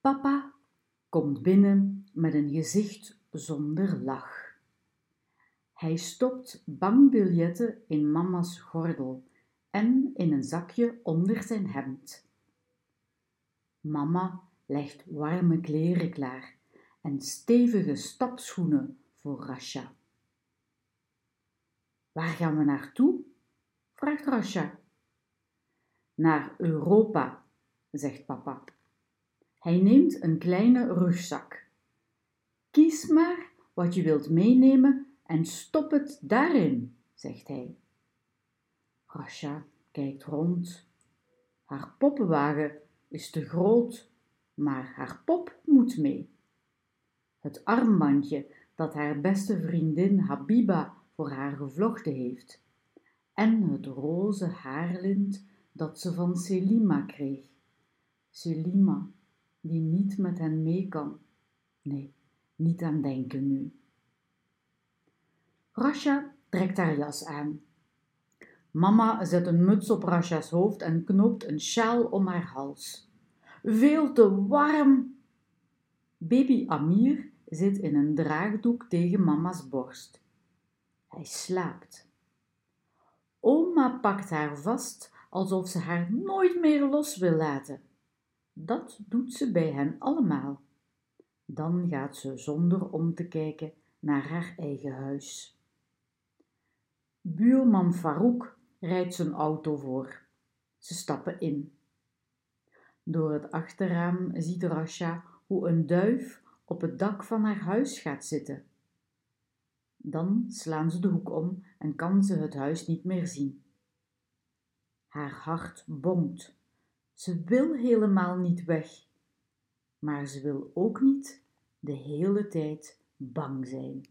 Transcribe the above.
Papa komt binnen met een gezicht zonder lach. Hij stopt bankbiljetten in mama's gordel en in een zakje onder zijn hemd. Mama legt warme kleren klaar en stevige stapschoenen voor Rasha. Waar gaan we naartoe? vraagt Rasha. Naar Europa, zegt papa. Hij neemt een kleine rugzak. Kies maar wat je wilt meenemen en stop het daarin, zegt hij. Rasha kijkt rond. Haar poppenwagen is te groot, maar haar pop moet mee. Het armbandje dat haar beste vriendin Habiba voor haar gevlochten heeft, en het roze haarlint dat ze van Selima kreeg. Selima, die niet met hen mee kan. Nee, niet aan denken nu. Rasha trekt haar jas aan. Mama zet een muts op Rasha's hoofd en knoopt een sjaal om haar hals. Veel te warm! Baby Amir zit in een draagdoek tegen mama's borst. Hij slaapt. Oma pakt haar vast alsof ze haar nooit meer los wil laten. Dat doet ze bij hen allemaal. Dan gaat ze zonder om te kijken naar haar eigen huis. Buurman Farouk rijdt zijn auto voor. Ze stappen in. Door het achterraam ziet Rasha hoe een duif op het dak van haar huis gaat zitten. Dan slaan ze de hoek om en kan ze het huis niet meer zien. Haar hart bonkt. Ze wil helemaal niet weg, maar ze wil ook niet de hele tijd bang zijn.